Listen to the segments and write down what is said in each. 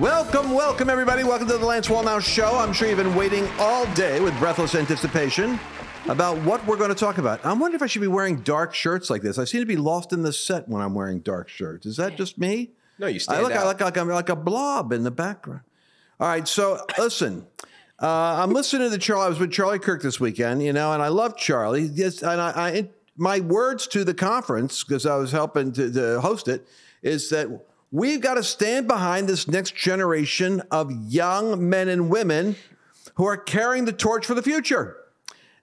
Welcome, welcome, everybody. Welcome to the Lance Wallnau Show. I'm sure you've been waiting all day with breathless anticipation about what we're going to talk about. I'm wondering if I should be wearing dark shirts like this. I seem to be lost in the set when I'm wearing dark shirts. Is that just me? No, you stand out. I look out. like, like, I'm like a blob in the background. All right, so listen. Uh, I'm listening to the Charlie. I was with Charlie Kirk this weekend, you know, and I love Charlie. Yes, and I, I my words to the conference because I was helping to, to host it is that we've got to stand behind this next generation of young men and women who are carrying the torch for the future.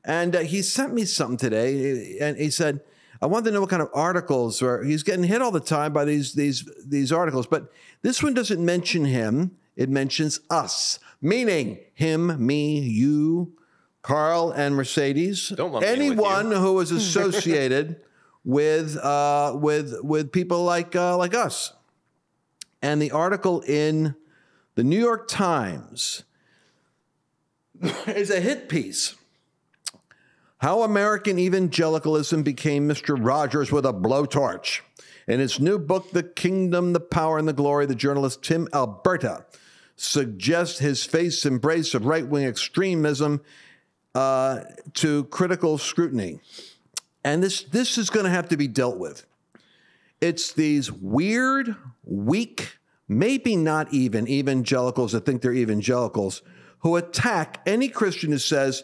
And uh, he sent me something today, and he said, "I wanted to know what kind of articles." Or he's getting hit all the time by these these these articles, but this one doesn't mention him. It mentions us, meaning him, me, you, Carl, and Mercedes. Don't lump me with anyone who is associated with uh, with with people like uh, like us. And the article in the New York Times is a hit piece. How American Evangelicalism Became Mr. Rogers with a Blowtorch. In his new book, The Kingdom, the Power, and the Glory, the journalist Tim Alberta suggests his face embrace of right wing extremism uh, to critical scrutiny. And this, this is going to have to be dealt with. It's these weird, weak, maybe not even evangelicals that think they're evangelicals who attack any Christian who says,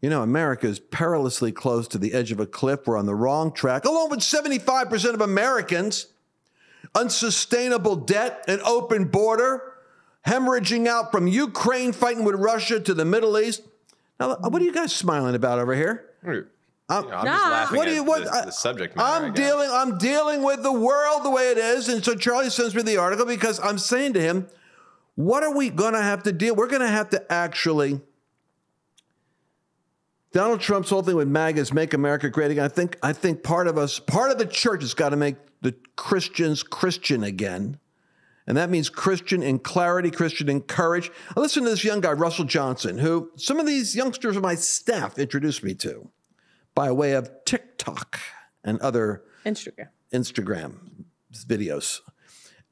you know, America is perilously close to the edge of a cliff. We're on the wrong track, along with 75% of Americans. Unsustainable debt, an open border, hemorrhaging out from Ukraine fighting with Russia to the Middle East. Now, what are you guys smiling about over here? You I'm, know, I'm Nah. just laughing What do at you- what- the, I- the subject matter. I I'm dealing. I'm dealing with the world the way it is, and so Charlie sends me the article because I'm saying to him, "What are we going to have to deal? We're going to have to actually." Donald Trump's whole thing with MAGA is "Make America Great Again." I think. I think part of us, part of the church, has got to make the Christians Christian again, and that means Christian in clarity, Christian in courage. I listened to this young guy, Russell Johnson, who some of these youngsters of my staff introduced me to by way of TikTok and other Instagram. Instagram videos.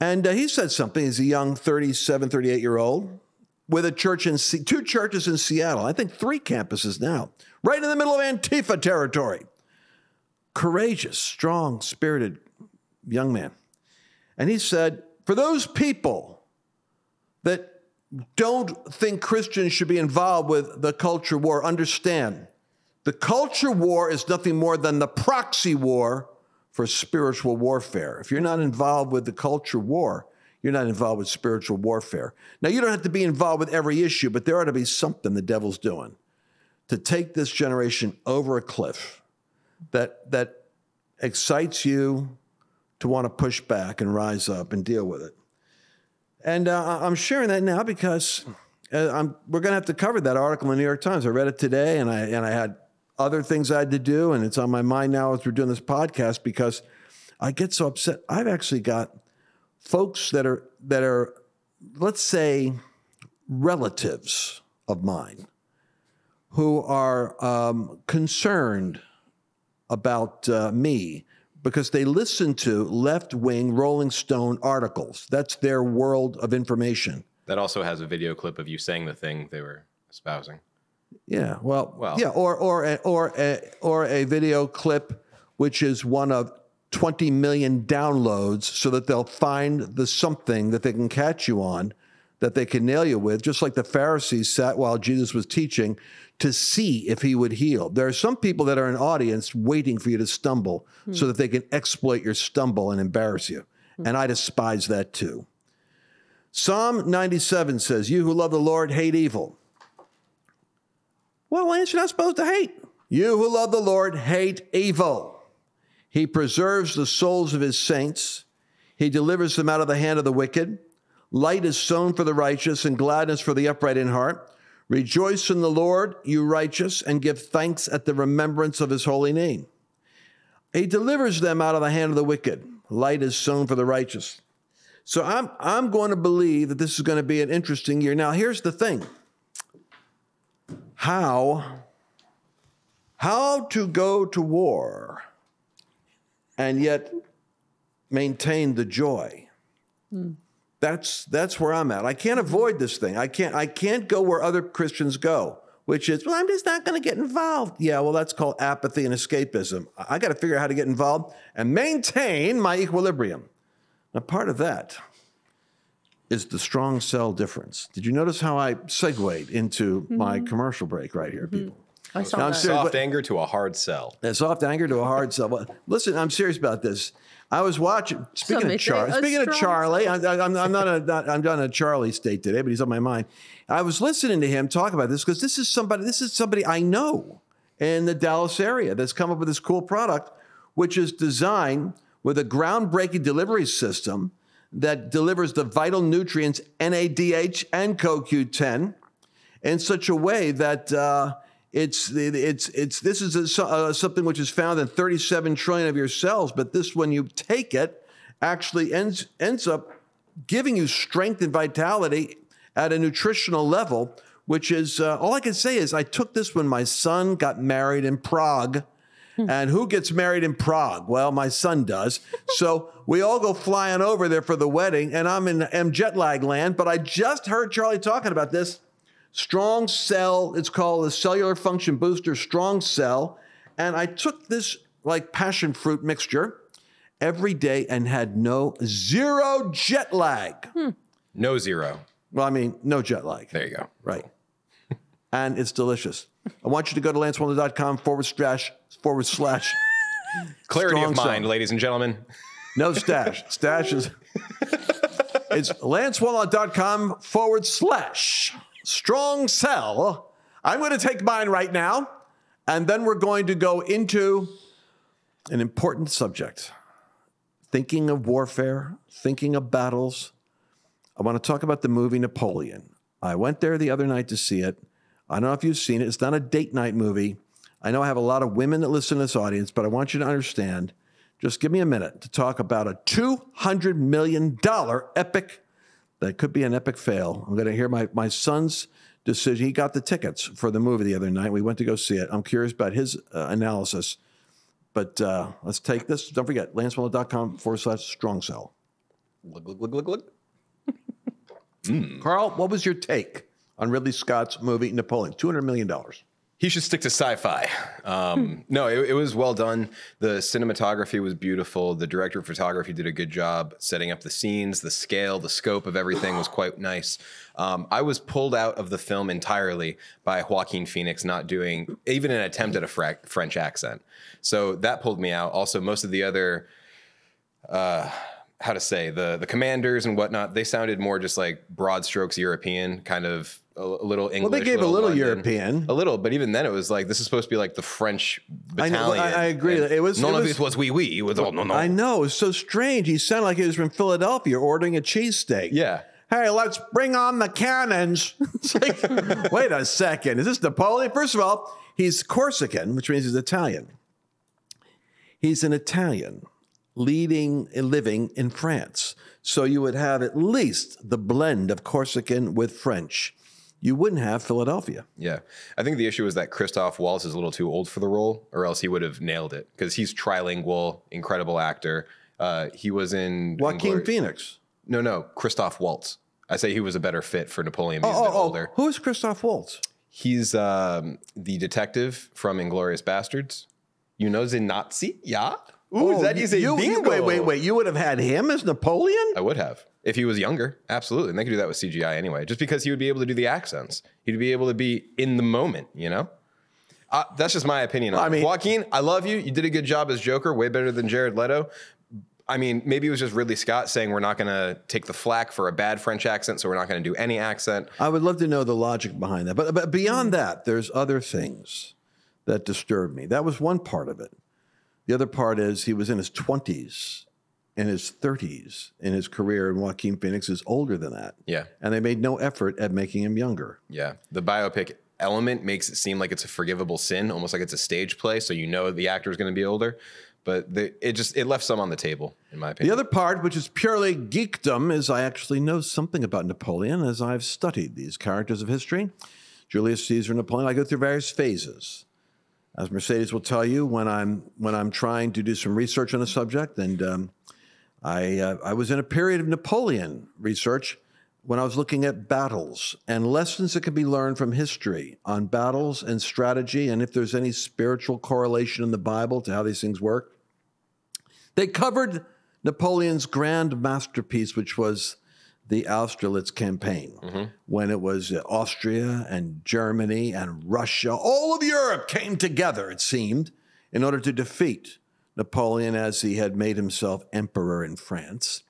And uh, he said something. He's a young 37, 38 year old with a church in Se- two churches in Seattle. I think three campuses now, right in the middle of Antifa territory. Courageous, strong, spirited young man. And he said, for those people that don't think Christians should be involved with the culture war, understand the culture war is nothing more than the proxy war for spiritual warfare. If you're not involved with the culture war, you're not involved with spiritual warfare. Now, you don't have to be involved with every issue, but there ought to be something the devil's doing to take this generation over a cliff that, that excites you to want to push back and rise up and deal with it. And uh, I'm sharing that now because uh, I'm, we're going to have to cover that article in the New York Times. I read it today, and I and I had other things I had to do, and it's on my mind now as we're doing this podcast because I get so upset. I've actually got folks that are that are, let's say, relatives of mine who are um, concerned about uh, me because they listen to left wing Rolling Stone articles. That's their world of information. That also has a video clip of you saying the thing they were espousing. Yeah, well, Well- yeah, or or a, or a, or a video clip which is one of 20 million downloads so that they'll find the something that they can catch you on that they can nail you with just like the Pharisees sat while Jesus was teaching to see if he would heal. There are some people that are an audience waiting for you to stumble hmm. so that they can exploit your stumble and embarrass you. Hmm. And I despise that too. Psalm 97 says, You who love the Lord hate evil. Well, Lance, you're not supposed to hate. You who love the Lord hate evil. He preserves the souls of his saints. He delivers them out of the hand of the wicked. Light is sown for the righteous and gladness for the upright in heart. Rejoice in the Lord, you righteous, and give thanks at the remembrance of his holy name. He delivers them out of the hand of the wicked. Light is sown for the righteous. So I'm, I'm going to believe that this is going to be an interesting year. Now, here's the thing how, how to go to war and yet maintain the joy. That's that's where I'm at. I can't avoid this thing. I can't I can't go where other Christians go, which is well, I'm just not going to get involved. Yeah, well, that's called apathy and escapism. I, I got to figure out how to get involved and maintain my equilibrium. Now, part of that is the strong cell difference. Did you notice how I segued into my mm-hmm. commercial break right here, mm-hmm. people? I saw Now, I'm that. serious, Soft but- anger to a hard sell. a soft anger to a hard sell. Well, Listen, I'm serious about this. I was watching. Speaking may of Charlie, speaking of Charlie, I, I, I'm, I'm not a, not, I'm not in a Charlie state today, but he's on my mind. I was listening to him talk about this because this is somebody. This is somebody I know in the Dallas area that's come up with this cool product, which is designed with a groundbreaking delivery system that delivers the vital nutrients NADH and CoQ10 in such a way that uh, it's it's it's this is a, uh, something which is found in 37 trillion of your cells, but this when you take it actually ends ends up giving you strength and vitality at a nutritional level, which is uh, all I can say is I took this when my son got married in Prague. And who gets married in Prague? Well, my son does. So we all go flying over there for the wedding, and I'm in am jet lag land. But I just heard Charlie talking about this strong cell. It's called the cellular function booster strong cell. And I took this like passion fruit mixture every day and had no zero jet lag. Hmm. No zero. Well, I mean, no jet lag. There you go. Right. And it's delicious. I want you to go to lancewallnau.com forward slash forward slash Clarity of mind, ladies and gentlemen. no stash. Stash is it's lancewallnau.com forward slash strong cell. I'm going to take mine right now, and then we're going to go into an important subject. Thinking of warfare, thinking of battles. I want to talk about the movie Napoleon. I went there the other night to see it. I don't know if you've seen it. It's not a date night movie. I know I have a lot of women that listen to this audience, but I want you to understand. Just give me a minute to talk about a $200 million epic that could be an epic fail. I'm going to hear my, my son's decision. He got the tickets for the movie the other night. We went to go see it. I'm curious about his uh, analysis. But uh, let's take this. Don't forget, lancewallnau.com forward slash strong cell. Look, look, look, look, look. Carl, what was your take on Ridley Scott's movie Napoleon? $200 million. He should stick to sci-fi. Um, no, it, it was well done. The cinematography was beautiful. The director of photography did a good job setting up the scenes, the scale, the scope of everything was quite nice. Um, I was pulled out of the film entirely by Joaquin Phoenix not doing even an attempt at a fra- French accent. So that pulled me out. Also, most of the other how to say the the commanders and whatnot they sounded more just like broad strokes european kind of a, little english Well, they gave a little London. European. a little but even then it was like this is supposed to be like the french I know, battalion I- I agree. And It was- none it of was- it was we we it was all no no I know. It's so strange. He sounded like he was from Philadelphia ordering a cheesesteak. yeah Hey, let's bring on the cannons. It's like, wait a second. Is this Napoleon? First of all, he's Corsican, which means he's Italian. He's an Italian leading living in France. So you would have at least the blend of Corsican with French. You wouldn't have Philadelphia. yeah i think the issue is that christoph waltz is a little too old for the role or else he would have nailed it because he's trilingual incredible actor uh, he was in Joaquin Inglouri- Phoenix. no no christoph waltz i say he was a better fit for napoleon because Oh, a bit oh, older who is Christoph Waltz? He's um, the detective from Inglourious Basterds. You know the Nazi? Yeah. Ooh, Oh, that is a you- bingo. Wait, wait, wait. You would have had him as Napoleon? I would have if he was younger. Absolutely, and they could do that with CGI anyway. Just because he would be able to do the accents, he'd be able to be in the moment. You know. Uh, that's just my opinion. On I it. mean- Joaquin, I love you. You did a good job as Joker, way better than Jared Leto. I mean, maybe it was just Ridley Scott saying we're not going to take the flack for a bad French accent, so we're not going to do any accent. I would love to know the logic behind that. But, but beyond that, there's other things that disturb me. That was one part of it. The other part is he was in his 20s, in his 30s in his career, and Joaquin Phoenix is older than that. Yeah. And they made no effort at making him younger. Yeah, the biopic element makes it seem like it's a forgivable sin, almost like it's a stage play, so you know the actor is going to be older. But the, it just it left some on the table, in my opinion. The other part, which is purely geekdom, is I actually know something about Napoleon as I've studied these characters of history. Julius Caesar, Napoleon. I go through various phases. As Mercedes will tell you, when I'm when I'm trying to do some research on a subject, and um, I, uh, I was in a period of Napoleon research when I was looking at battles and lessons that can be learned from history on battles and strategy, and if there's any spiritual correlation in the Bible to how these things work. They covered Napoleon's grand masterpiece, which was the Austerlitz campaign, mm-hmm. when it was Austria and Germany and Russia, all of Europe came together, it seemed, in order to defeat Napoleon as he had made himself emperor in France.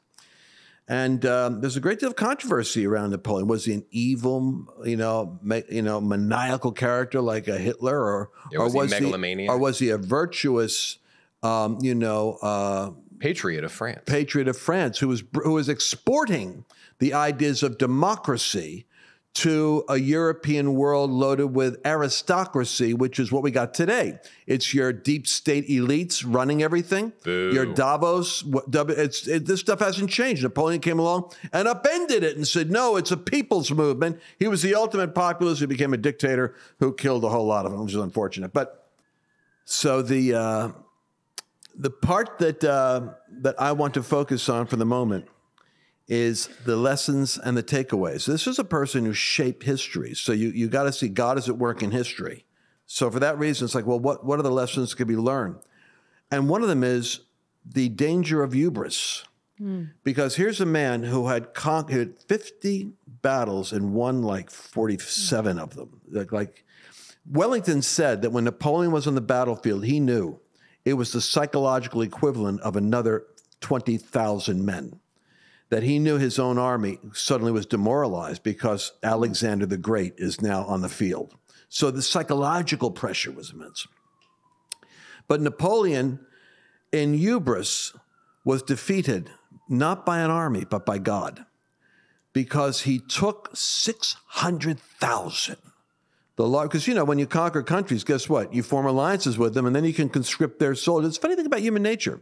And um, there's a great deal of controversy around Napoleon. Was he an evil, you know, ma- you know, maniacal character like a Hitler, or yeah, was or was he, or was he a virtuous, um, you know, uh, patriot of France? Patriot of France, who was who was exporting the ideas of democracy to a European world loaded with aristocracy, which is what we got today. It's your deep state elites running everything. Boo. Your Davos. It's, it, this stuff hasn't changed. Napoleon came along and upended it and said, no, it's a people's movement. He was the ultimate populist who became a dictator who killed a whole lot of them, which is unfortunate. But so the uh, the part that uh, that I want to focus on for the moment is the lessons and the takeaways. This is a person who shaped history. So you, you got to see God is at work in history. So for that reason, it's like, well, what, what are the lessons that could be learned? And one of them is the danger of hubris. Mm. Because here's a man who had conquered 50 battles and won like 47 of them. Like, like Wellington said that when Napoleon was on the battlefield, he knew it was the psychological equivalent of another 20,000 men that he knew his own army suddenly was demoralized because Alexander the Great is now on the field. So the psychological pressure was immense. But Napoleon in hubris was defeated not by an army, but by God, because he took 600,000. The law, because you know, when you conquer countries, guess what? You form alliances with them and then you can conscript their soldiers. It's funny thing about human nature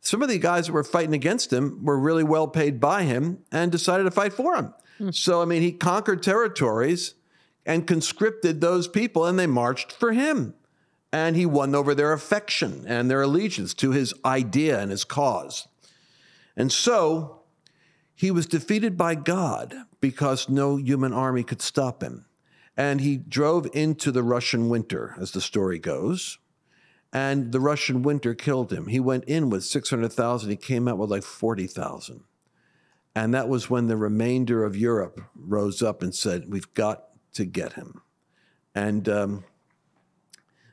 some of the guys that were fighting against him were really well paid by him and decided to fight for him. Mm. So, I mean, he conquered territories and conscripted those people, and they marched for him. And he won over their affection and their allegiance to his idea and his cause. And so he was defeated by God because no human army could stop him. And he drove into the Russian winter, as the story goes and the Russian winter killed him. He went in with 600,000, he came out with like 40,000. And that was when the remainder of Europe rose up and said, We've got to get him. And um,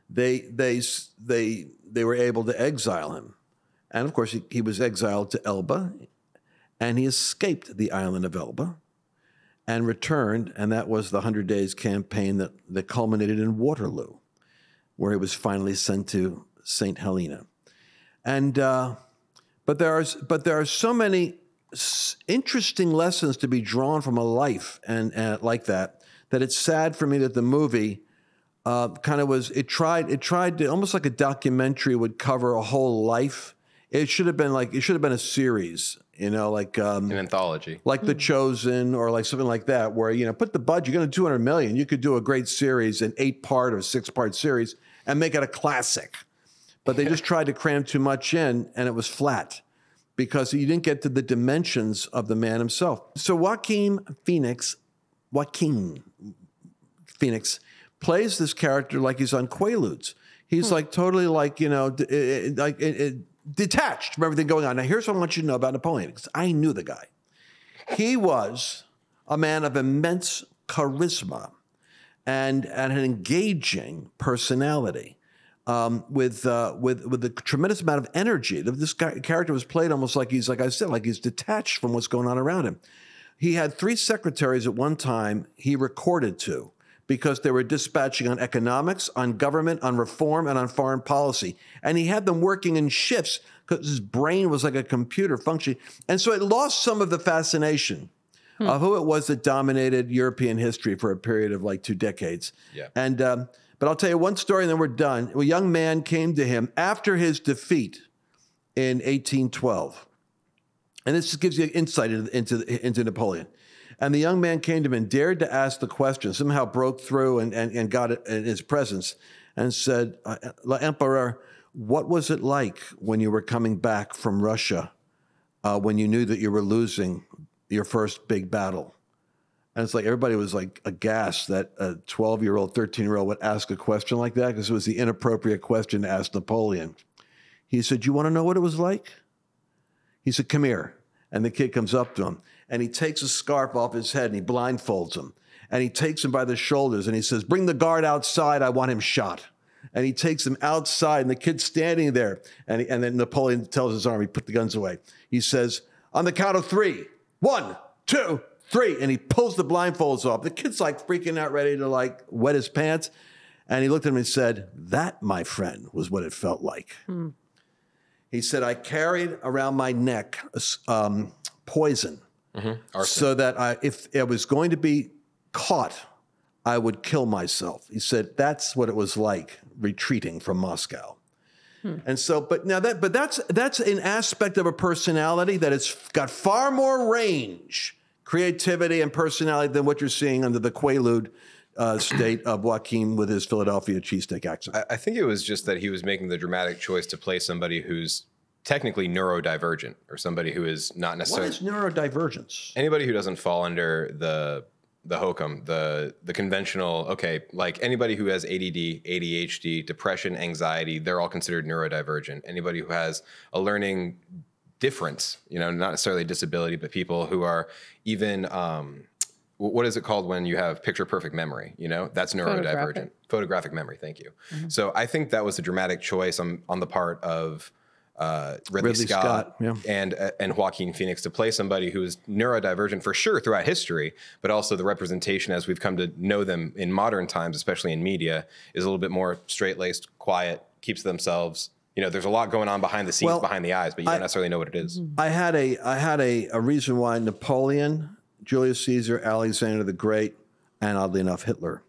they, they, they, they were able to exile him. And of course, he, he was exiled to Elba, and he escaped the island of Elba and returned. And that was the Hundred Days campaign that, that culminated in Waterloo where he was finally sent to St. Helena. And, uh, but, there are, but there are so many interesting lessons to be drawn from a life and, and like that that it's sad for me that the movie uh, kind of was it tried it tried to almost like a documentary would cover a whole life it should have been like it should have been a series you know like um, an anthology like mm-hmm. the chosen or like something like that where you know put the budget you're going to 200 million you could do a great series an eight part or six part series and make it a classic. But they just tried to cram too much in and it was flat because you didn't get to the dimensions of the man himself. So Joaquin Phoenix, Joaquin Phoenix plays this character like he's on Quaaludes. He's hmm. like totally like, you know, like detached from everything going on. Now, here's what I want you to know about Napoleon because I knew the guy. He was a man of immense charisma and, and an engaging personality. Um, with uh, with with a tremendous amount of energy. This guy, character was played almost like he's like I said, like he's detached from what's going on around him. He had three secretaries at one time. He recorded to because they were dispatching on economics, on government, on reform, and on foreign policy, and he had them working in shifts because his brain was like a computer functioning, and so it lost some of the fascination hmm. of who it was that dominated European history for a period of like two decades. Yeah. And um, but I'll tell you one story, and then we're done. A young man came to him after his defeat in 1812, and this just gives you insight into into, into Napoleon. And the young man came to him and dared to ask the question. Somehow broke through and, and, and got it in his presence and said, "La Emperor, what was it like when you were coming back from Russia?" uh, when you knew that you were losing your first big battle. And it's like everybody was like aghast that a 12 year old, 13 year old would ask a question like that because it was the inappropriate question to ask Napoleon. He said, You want to know what it was like? He said, Come here. And the kid comes up to him and he takes a scarf off his head and he blindfolds him. And he takes him by the shoulders and he says, Bring the guard outside. I want him shot. And he takes him outside and the kid's standing there. And, he, and then Napoleon tells his army, Put the guns away. He says, On the count of three, one, two, three. And he pulls the blindfolds off. The kid's like freaking out, ready to like wet his pants. And he looked at him and said, That, my friend, was what it felt like. He said, I carried around my neck um, poison so that I, if it was going to be caught, I would kill myself. He said, That's what it was like retreating from Moscow. And so, but now that, but that's that's an aspect of a personality that has got far more range, creativity, and personality than what you're seeing under the Quaalude uh, state of Joaquin with his Philadelphia cheesesteak accent. I, I think it was just that he was making the dramatic choice to play somebody who's technically neurodivergent or somebody who is not necessarily is neurodivergence? anybody who doesn't fall under the the hokum, the the conventional, okay, like anybody who has ADD, ADHD, depression, anxiety, they're all considered neurodivergent. Anybody who has a learning difference, you know, not necessarily a disability, but people who are even um, what is it called when you have picture perfect memory? You know, that's neurodivergent. Photographic. Photographic memory. Thank you. So I think that was a dramatic choice on on the part of uh, Ridley, Ridley Scott, Scott, yeah. and uh, and Joaquin Phoenix to play somebody who is neurodivergent for sure throughout history, but also the representation as we've come to know them in modern times, especially in media, is a little bit more straight laced, quiet, keeps to themselves. You know, there's a lot going on behind the scenes, Well, behind the eyes, but you don't necessarily know what it is. I had a I had a, a reason why Napoleon, Julius Caesar, Alexander the Great, and oddly enough Hitler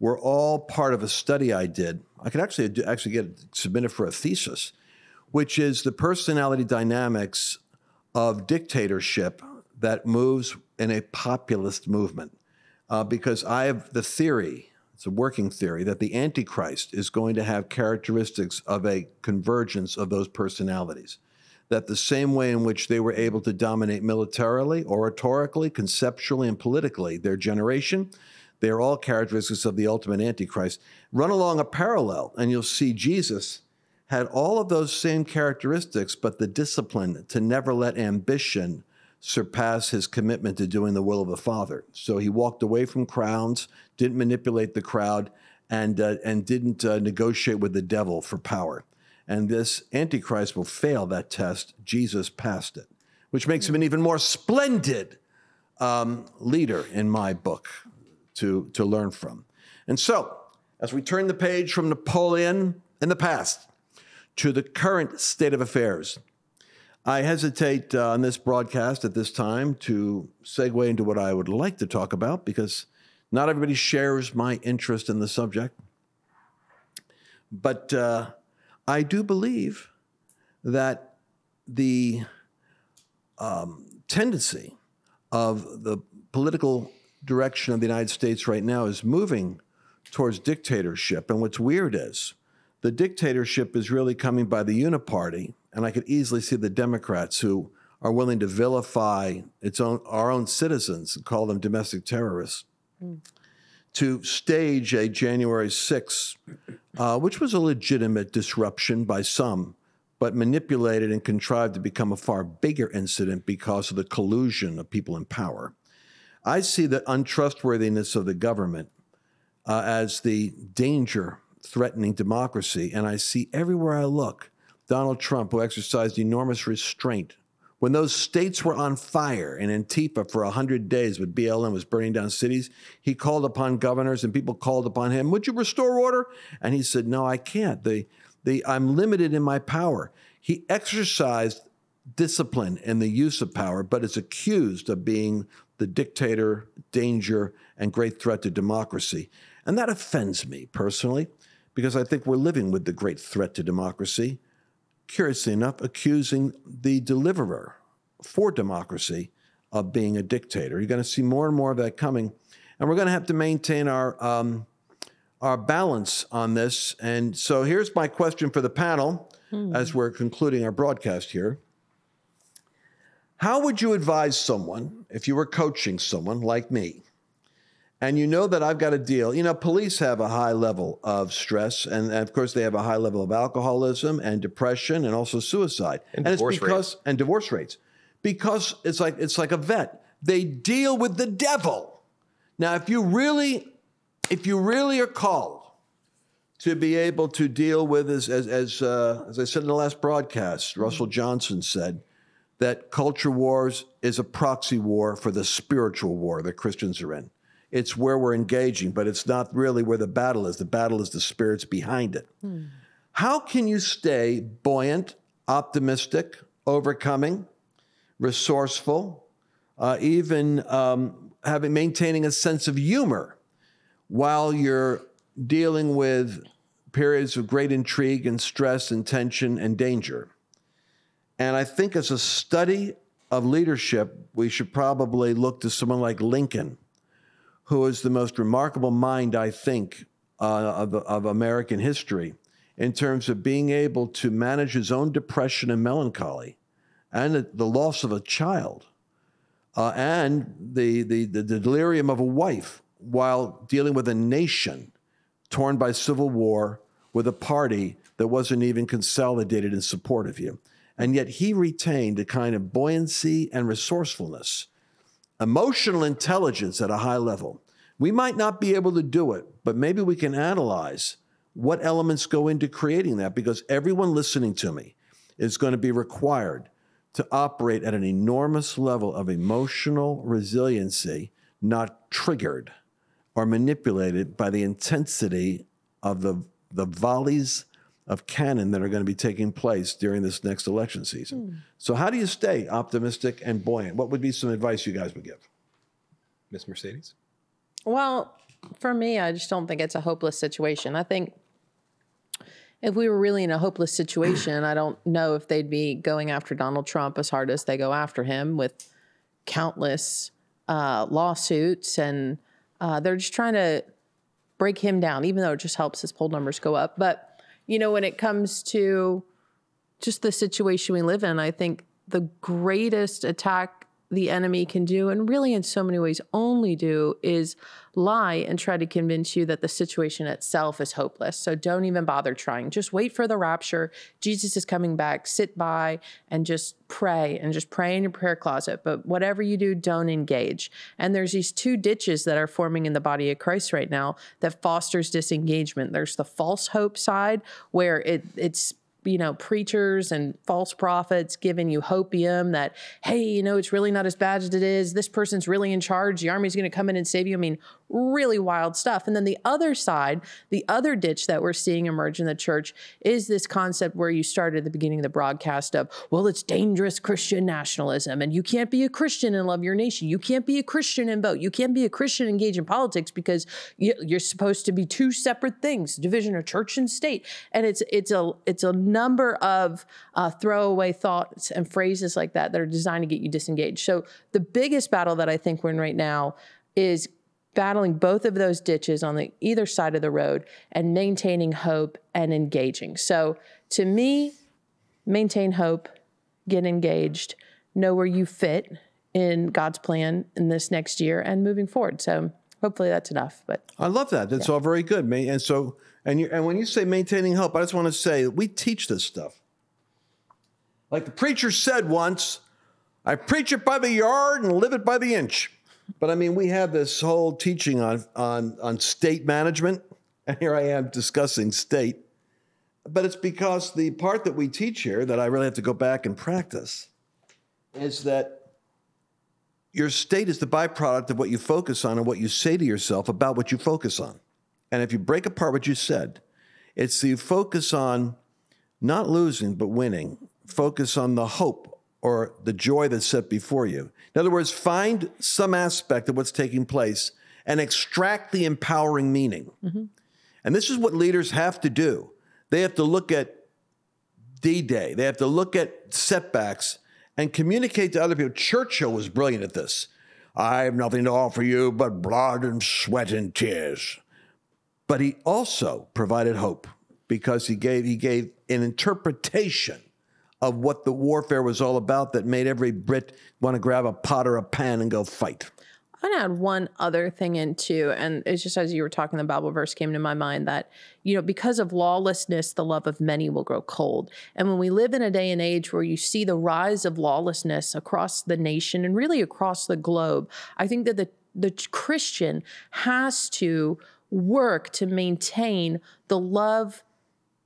were all part of a study I did. I could actually do- actually get submitted for a thesis, which is the personality dynamics of dictatorship that moves in a populist movement. Uh, because I have the theory, it's a working theory, that the Antichrist is going to have characteristics of a convergence of those personalities that the same way in which they were able to dominate militarily, oratorically, conceptually, and politically their generation, they're all characteristics of the ultimate Antichrist. Run along a parallel, and you'll see Jesus had all of those same characteristics, but the discipline to never let ambition surpass his commitment to doing the will of the Father. So he walked away from crowds, didn't manipulate the crowd, and, uh, and didn't uh, negotiate with the devil for power. And this Antichrist will fail that test. Jesus passed it, which makes him an even more splendid um, leader in my book to, to learn from. And so, as we turn the page from Napoleon in the past to the current state of affairs, I hesitate uh, on this broadcast at this time to segue into what I would like to talk about because not everybody shares my interest in the subject. But uh, I do believe that the um, tendency of the political direction of the United States right now is moving towards dictatorship. And what's weird is the dictatorship is really coming by the uniparty, and I could easily see the Democrats who are willing to vilify its own our own citizens and call them domestic terrorists. To stage a January 6th, uh, which was a legitimate disruption by some, but manipulated and contrived to become a far bigger incident because of the collusion of people in power. I see the untrustworthiness of the government uh, as the danger threatening democracy. And I see everywhere I look Donald Trump, who exercised enormous restraint. When those states were on fire in Antifa for 100 days when BLM was burning down cities, he called upon governors and people called upon him, Would you restore order? And he said, No, I can't. The, the, I'm limited in my power. He exercised discipline in the use of power, but is accused of being the dictator, danger, and great threat to democracy. And that offends me personally, because I think we're living with the great threat to democracy. Curiously enough, accusing the deliverer for democracy of being a dictator. You're going to see more and more of that coming. And we're going to have to maintain our, um, our balance on this. And so here's my question for the panel as we're concluding our broadcast here. How would you advise someone if you were coaching someone like me? And you know that I've got a deal. You know, police have a high level of stress, and, and of course, they have a high level of alcoholism and depression, and also suicide, And it's divorce because and divorce rates because it's like it's like a vet. They deal with the devil. Now, if you really, if you really are called to be able to deal with, as as as, uh, as I said in the last broadcast, Russell Johnson said that culture wars is a proxy war for the spiritual war that Christians are in. It's where we're engaging, but it's not really where the battle is. The battle is the spirits behind it. How can you stay buoyant, optimistic, overcoming, resourceful, uh, even um, having maintaining a sense of humor while you're dealing with periods of great intrigue and stress and tension and danger? And I think as a study of leadership, we should probably look to someone like Lincoln, who is the most remarkable mind, I think, uh, of, of American history in terms of being able to manage his own depression and melancholy and the, the loss of a child uh, and the, the, the delirium of a wife while dealing with a nation torn by civil war with a party that wasn't even consolidated in support of you. And yet he retained a kind of buoyancy and resourcefulness, emotional intelligence at a high level. We might not be able to do it, but maybe we can analyze what elements go into creating that because everyone listening to me is going to be required to operate at an enormous level of emotional resiliency, not triggered or manipulated by the intensity of the, the volleys of cannon that are going to be taking place during this next election season. So, how do you stay optimistic and buoyant? What would be some advice you guys would give? Miss Mercedes? Well, for me, I just don't think it's a hopeless situation. I think if we were really in a hopeless situation, I don't know if they'd be going after Donald Trump as hard as they go after him with countless uh, lawsuits. And uh, they're just trying to break him down, even though it just helps his poll numbers go up. But, you know, when it comes to just the situation we live in, I think the greatest attack the enemy can do, and really in so many ways only do, is lie and try to convince you that the situation itself is hopeless. So don't even bother trying. Just wait for the rapture. Jesus is coming back. Sit by and just pray and just pray in your prayer closet. But whatever you do, don't engage. And there's these two ditches that are forming in the body of Christ right now that fosters disengagement. There's the false hope side where it it's you know, preachers and false prophets giving you hopium that, hey, you know, it's really not as bad as it is. This person's really in charge. The army's going to come in and save you. I mean, really wild stuff. And then the other side, the other ditch that we're seeing emerge in the church is this concept where you started at the beginning of the broadcast of, well, it's dangerous Christian nationalism. And you can't be a Christian and love your nation. You can't be a Christian and vote. You can't be a Christian engage in politics because you, you're supposed to be two separate things, division of church and state. And it's it's a it's a number of uh, throwaway thoughts and phrases like that that are designed to get you disengaged. So the biggest battle that I think we're in right now is battling both of those ditches on the either side of the road and maintaining hope and engaging. So to me, maintain hope, get engaged, know where you fit in God's plan in this next year and moving forward. So hopefully that's enough. But I love that. That's all very good. And so, and you, and when you say maintaining hope, I just want to say we teach this stuff. Like the preacher said once, I preach it by the yard and live it by the inch. But I mean, we have this whole teaching on on on state management, and here I am discussing state. But it's because the part that we teach here that I really have to go back and practice is that your state is the byproduct of what you focus on and what you say to yourself about what you focus on. And if you break apart what you said, it's the focus on not losing, but winning. Focus on the hope or the joy that's set before you. In other words, find some aspect of what's taking place and extract the empowering meaning. Mm-hmm. And this is what leaders have to do. They have to look at D Day, they have to look at setbacks and communicate to other people. Churchill was brilliant at this. I have nothing to offer you but blood and sweat and tears. But he also provided hope because he gave, he gave an interpretation of what the warfare was all about that made every Brit want to grab a pot or a pan and go fight. I'm gonna add one other thing in too, and it's just as you were talking, the Bible verse came to my mind that you know because of lawlessness, the love of many will grow cold. And when we live in a day and age where you see the rise of lawlessness across the nation and really across the globe, I think that the the Christian has to work to maintain the love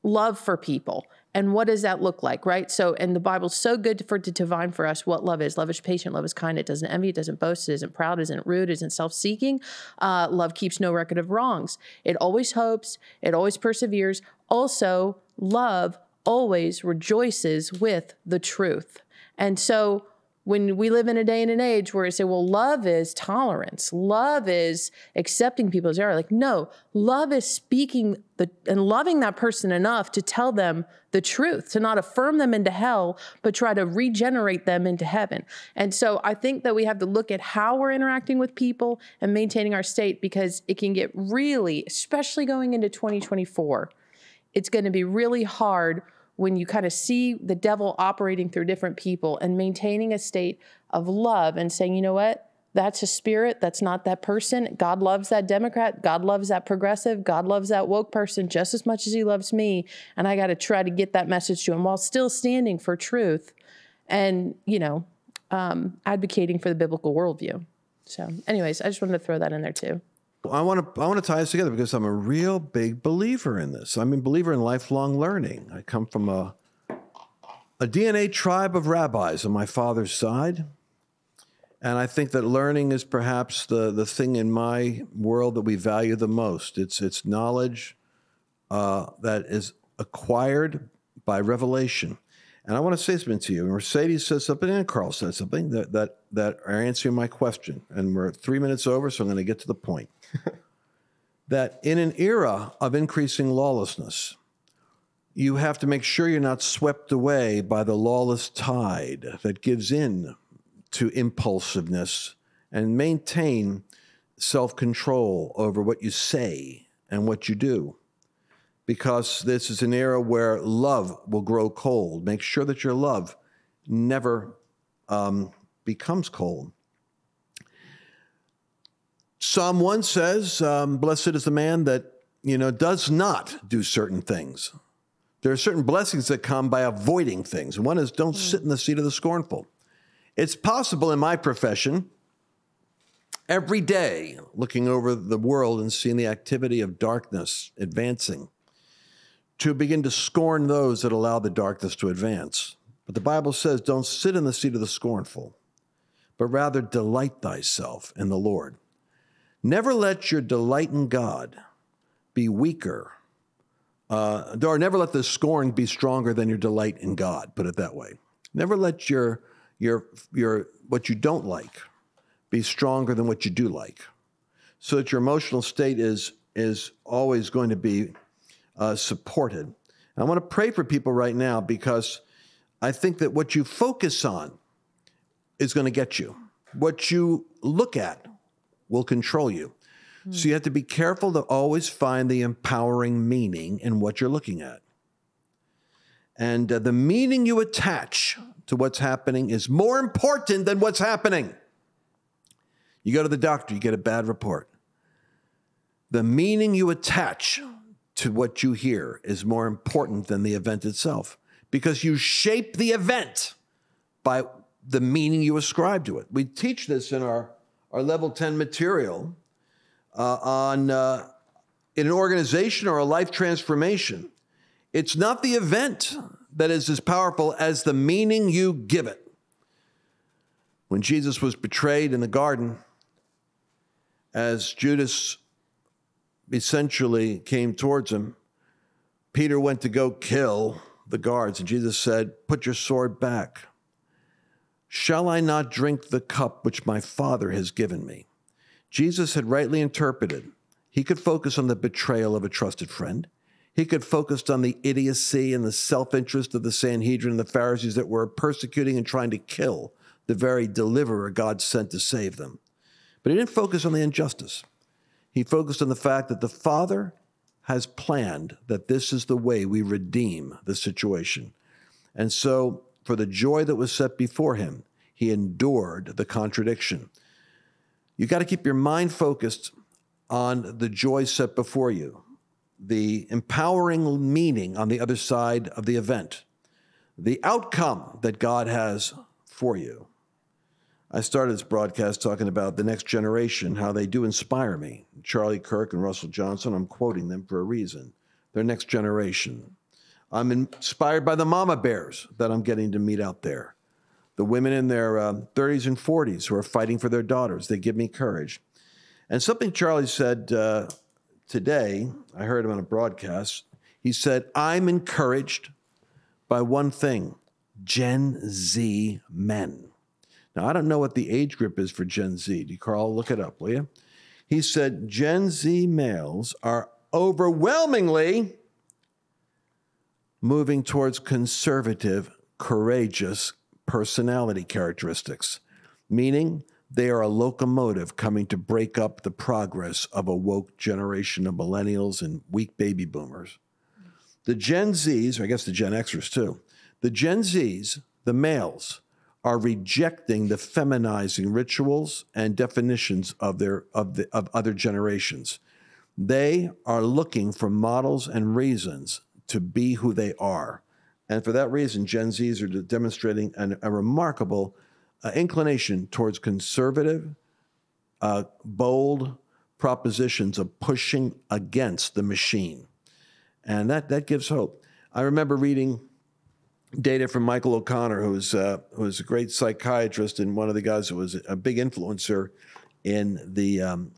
love for people and what does that look like, right? So, and the Bible's so good for to divine for us what love is. Love is patient, love is kind, it doesn't envy, it doesn't boast, it isn't proud, it isn't rude, it isn't self-seeking. Uh, love keeps no record of wrongs. It always hopes, it always perseveres. Also, love always rejoices with the truth. And so when we live in a day and an age where we say, well, love is tolerance, love is accepting people as they are. Like, no, love is speaking the and loving that person enough to tell them the truth, to not affirm them into hell, but try to regenerate them into heaven. And so I think that we have to look at how we're interacting with people and maintaining our state because it can get really, especially going into 2024, it's going to be really hard when you kind of see the devil operating through different people and maintaining a state of love and saying, you know what? That's a spirit. That's not that person. God loves that Democrat. God loves that progressive. God loves that woke person just as much as he loves me. And I got to try to get that message to him while still standing for truth and, you know, um, advocating for the biblical worldview. So, anyways, I just wanted to throw that in there too. I want to I want to tie this together because I'm a real big believer in this. I'm a believer in lifelong learning. I come from a a DNA tribe of rabbis on my father's side. And I think that learning is perhaps the, the thing in my world that we value the most. It's, it's knowledge uh, that is acquired by revelation. And I want to say something to you. Mercedes says something and Carl says something that, that, that are answering my question. And we're three minutes over, so I'm going to get to the point. that in an era of increasing lawlessness, you have to make sure you're not swept away by the lawless tide that gives in to impulsiveness and maintain self control over what you say and what you do. Because this is an era where love will grow cold. Make sure that your love never um, becomes cold. Psalm 1 says, um, Blessed is the man that, you know, does not do certain things. There are certain blessings that come by avoiding things. One is don't sit in the seat of the scornful. It's possible in my profession, every day, looking over the world and seeing the activity of darkness advancing, to begin to scorn those that allow the darkness to advance. But the Bible says, don't sit in the seat of the scornful, but rather delight thyself in the Lord. Never let your delight in God be weaker, uh, or never let the scorn be stronger than your delight in God. Put it that way. Never let your your your what you don't like be stronger than what you do like, so that your emotional state is is always going to be uh, supported. I want to pray for people right now because I think that what you focus on is going to get you. What you look at will control you. Mm. So you have to be careful to always find the empowering meaning in what you're looking at. And uh, the meaning you attach to what's happening is more important than what's happening. You go to the doctor, you get a bad report. The meaning you attach to what you hear is more important than the event itself because you shape the event by the meaning you ascribe to it. We teach this in our our level 10 material uh, on uh, in an organization or a life transformation, it's not the event that is as powerful as the meaning you give it. When Jesus was betrayed in the garden, as Judas essentially came towards him, Peter went to go kill the guards, and Jesus said, Put your sword back. Shall I not drink the cup which my Father has given me? Jesus had rightly interpreted. He could focus on the betrayal of a trusted friend. He could focus on the idiocy and the self interest of the Sanhedrin and the Pharisees that were persecuting and trying to kill the very deliverer God sent to save them. But he didn't focus on the injustice. He focused on the fact that the Father has planned that this is the way we redeem the situation. And so, for the joy that was set before him, he endured the contradiction. You got to keep your mind focused on the joy set before you, the empowering meaning on the other side of the event, the outcome that God has for you. I started this broadcast talking about the next generation, how they do inspire me. Charlie Kirk and Russell Johnson, I'm quoting them for a reason. Their next generation. I'm inspired by the mama bears that I'm getting to meet out there. The women in their uh, 30s and 40s who are fighting for their daughters. They give me courage. And something Charlie said uh, today, I heard him on a broadcast. He said, I'm encouraged by one thing Gen Z men. Now, I don't know what the age group is for Gen Z. Do you, Carl, look it up, will you? He said Gen Z males are overwhelmingly moving towards conservative, courageous personality characteristics, meaning they are a locomotive coming to break up the progress of a woke generation of millennials and weak baby boomers. The Gen Zs, or I guess the Gen Xers too, the Gen Zs, the males, are rejecting the feminizing rituals and definitions of their of the of other generations. They are looking for models and reasons to be who they are. And for that reason, Gen Zs are demonstrating an, a remarkable uh, inclination towards conservative, uh, bold propositions of pushing against the machine. And that, that gives hope. I remember reading data from Michael O'Connor, who's uh, who's a great psychiatrist and one of the guys who was a big influencer in the um,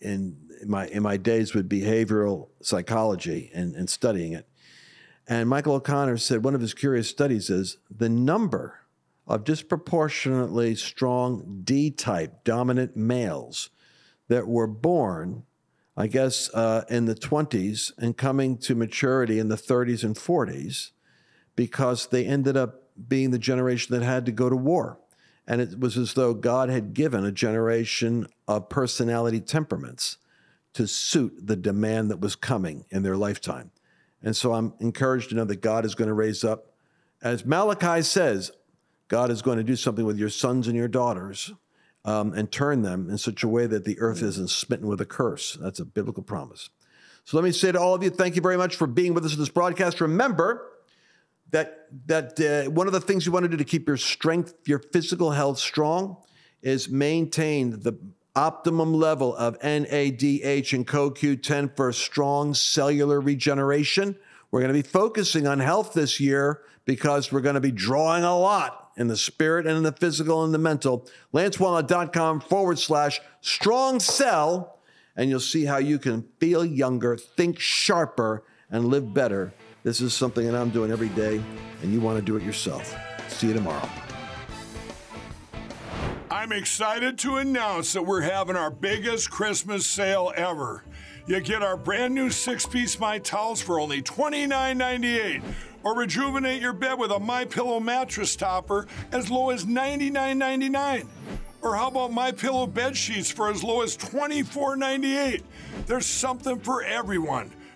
in my in my days with behavioral psychology and, and studying it. And Michael O'Connor said one of his curious studies is the number of disproportionately strong D type dominant males that were born, I guess, uh, in the 20s and coming to maturity in the 30s and 40s because they ended up being the generation that had to go to war. And it was as though God had given a generation of personality temperaments to suit the demand that was coming in their lifetime. And so I'm encouraged to know that God is going to raise up, as Malachi says, God is going to do something with your sons and your daughters um, and turn them in such a way that the earth isn't smitten with a curse. That's a biblical promise. So let me say to all of you, thank you very much for being with us in this broadcast. Remember, that that uh, one of the things you want to do to keep your strength, your physical health strong, is maintain the optimum level of NADH and CoQ10 for strong cellular regeneration. We're going to be focusing on health this year because we're going to be drawing a lot in the spirit and in the physical and the mental. LanceWallnau.com forward slash strong cell, and you'll see how you can feel younger, think sharper, and live better this is something that I'm doing every day, and you want to do it yourself. See you tomorrow. I'm excited to announce that we're having our biggest Christmas sale ever. You get our brand new six piece My Towels for only $29.98 or rejuvenate your bed with a My Pillow mattress topper as low as $99.99. Or how about My Pillow bed sheets for as low as $24.98? There's something for everyone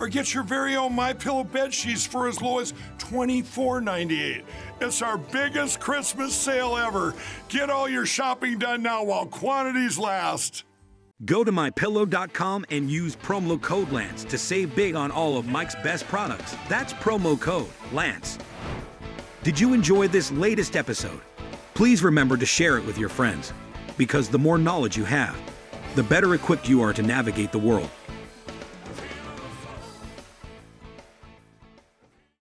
or get your very own My Pillow bed sheets for as low as $24.98. It's our biggest Christmas sale ever. Get all your shopping done now while quantities last. Go to mypillow.com and use promo code Lance to save big on all of Mike's best products. That's promo code Lance. Did you enjoy this latest episode? Please remember to share it with your friends because the more knowledge you have, the better equipped you are to navigate the world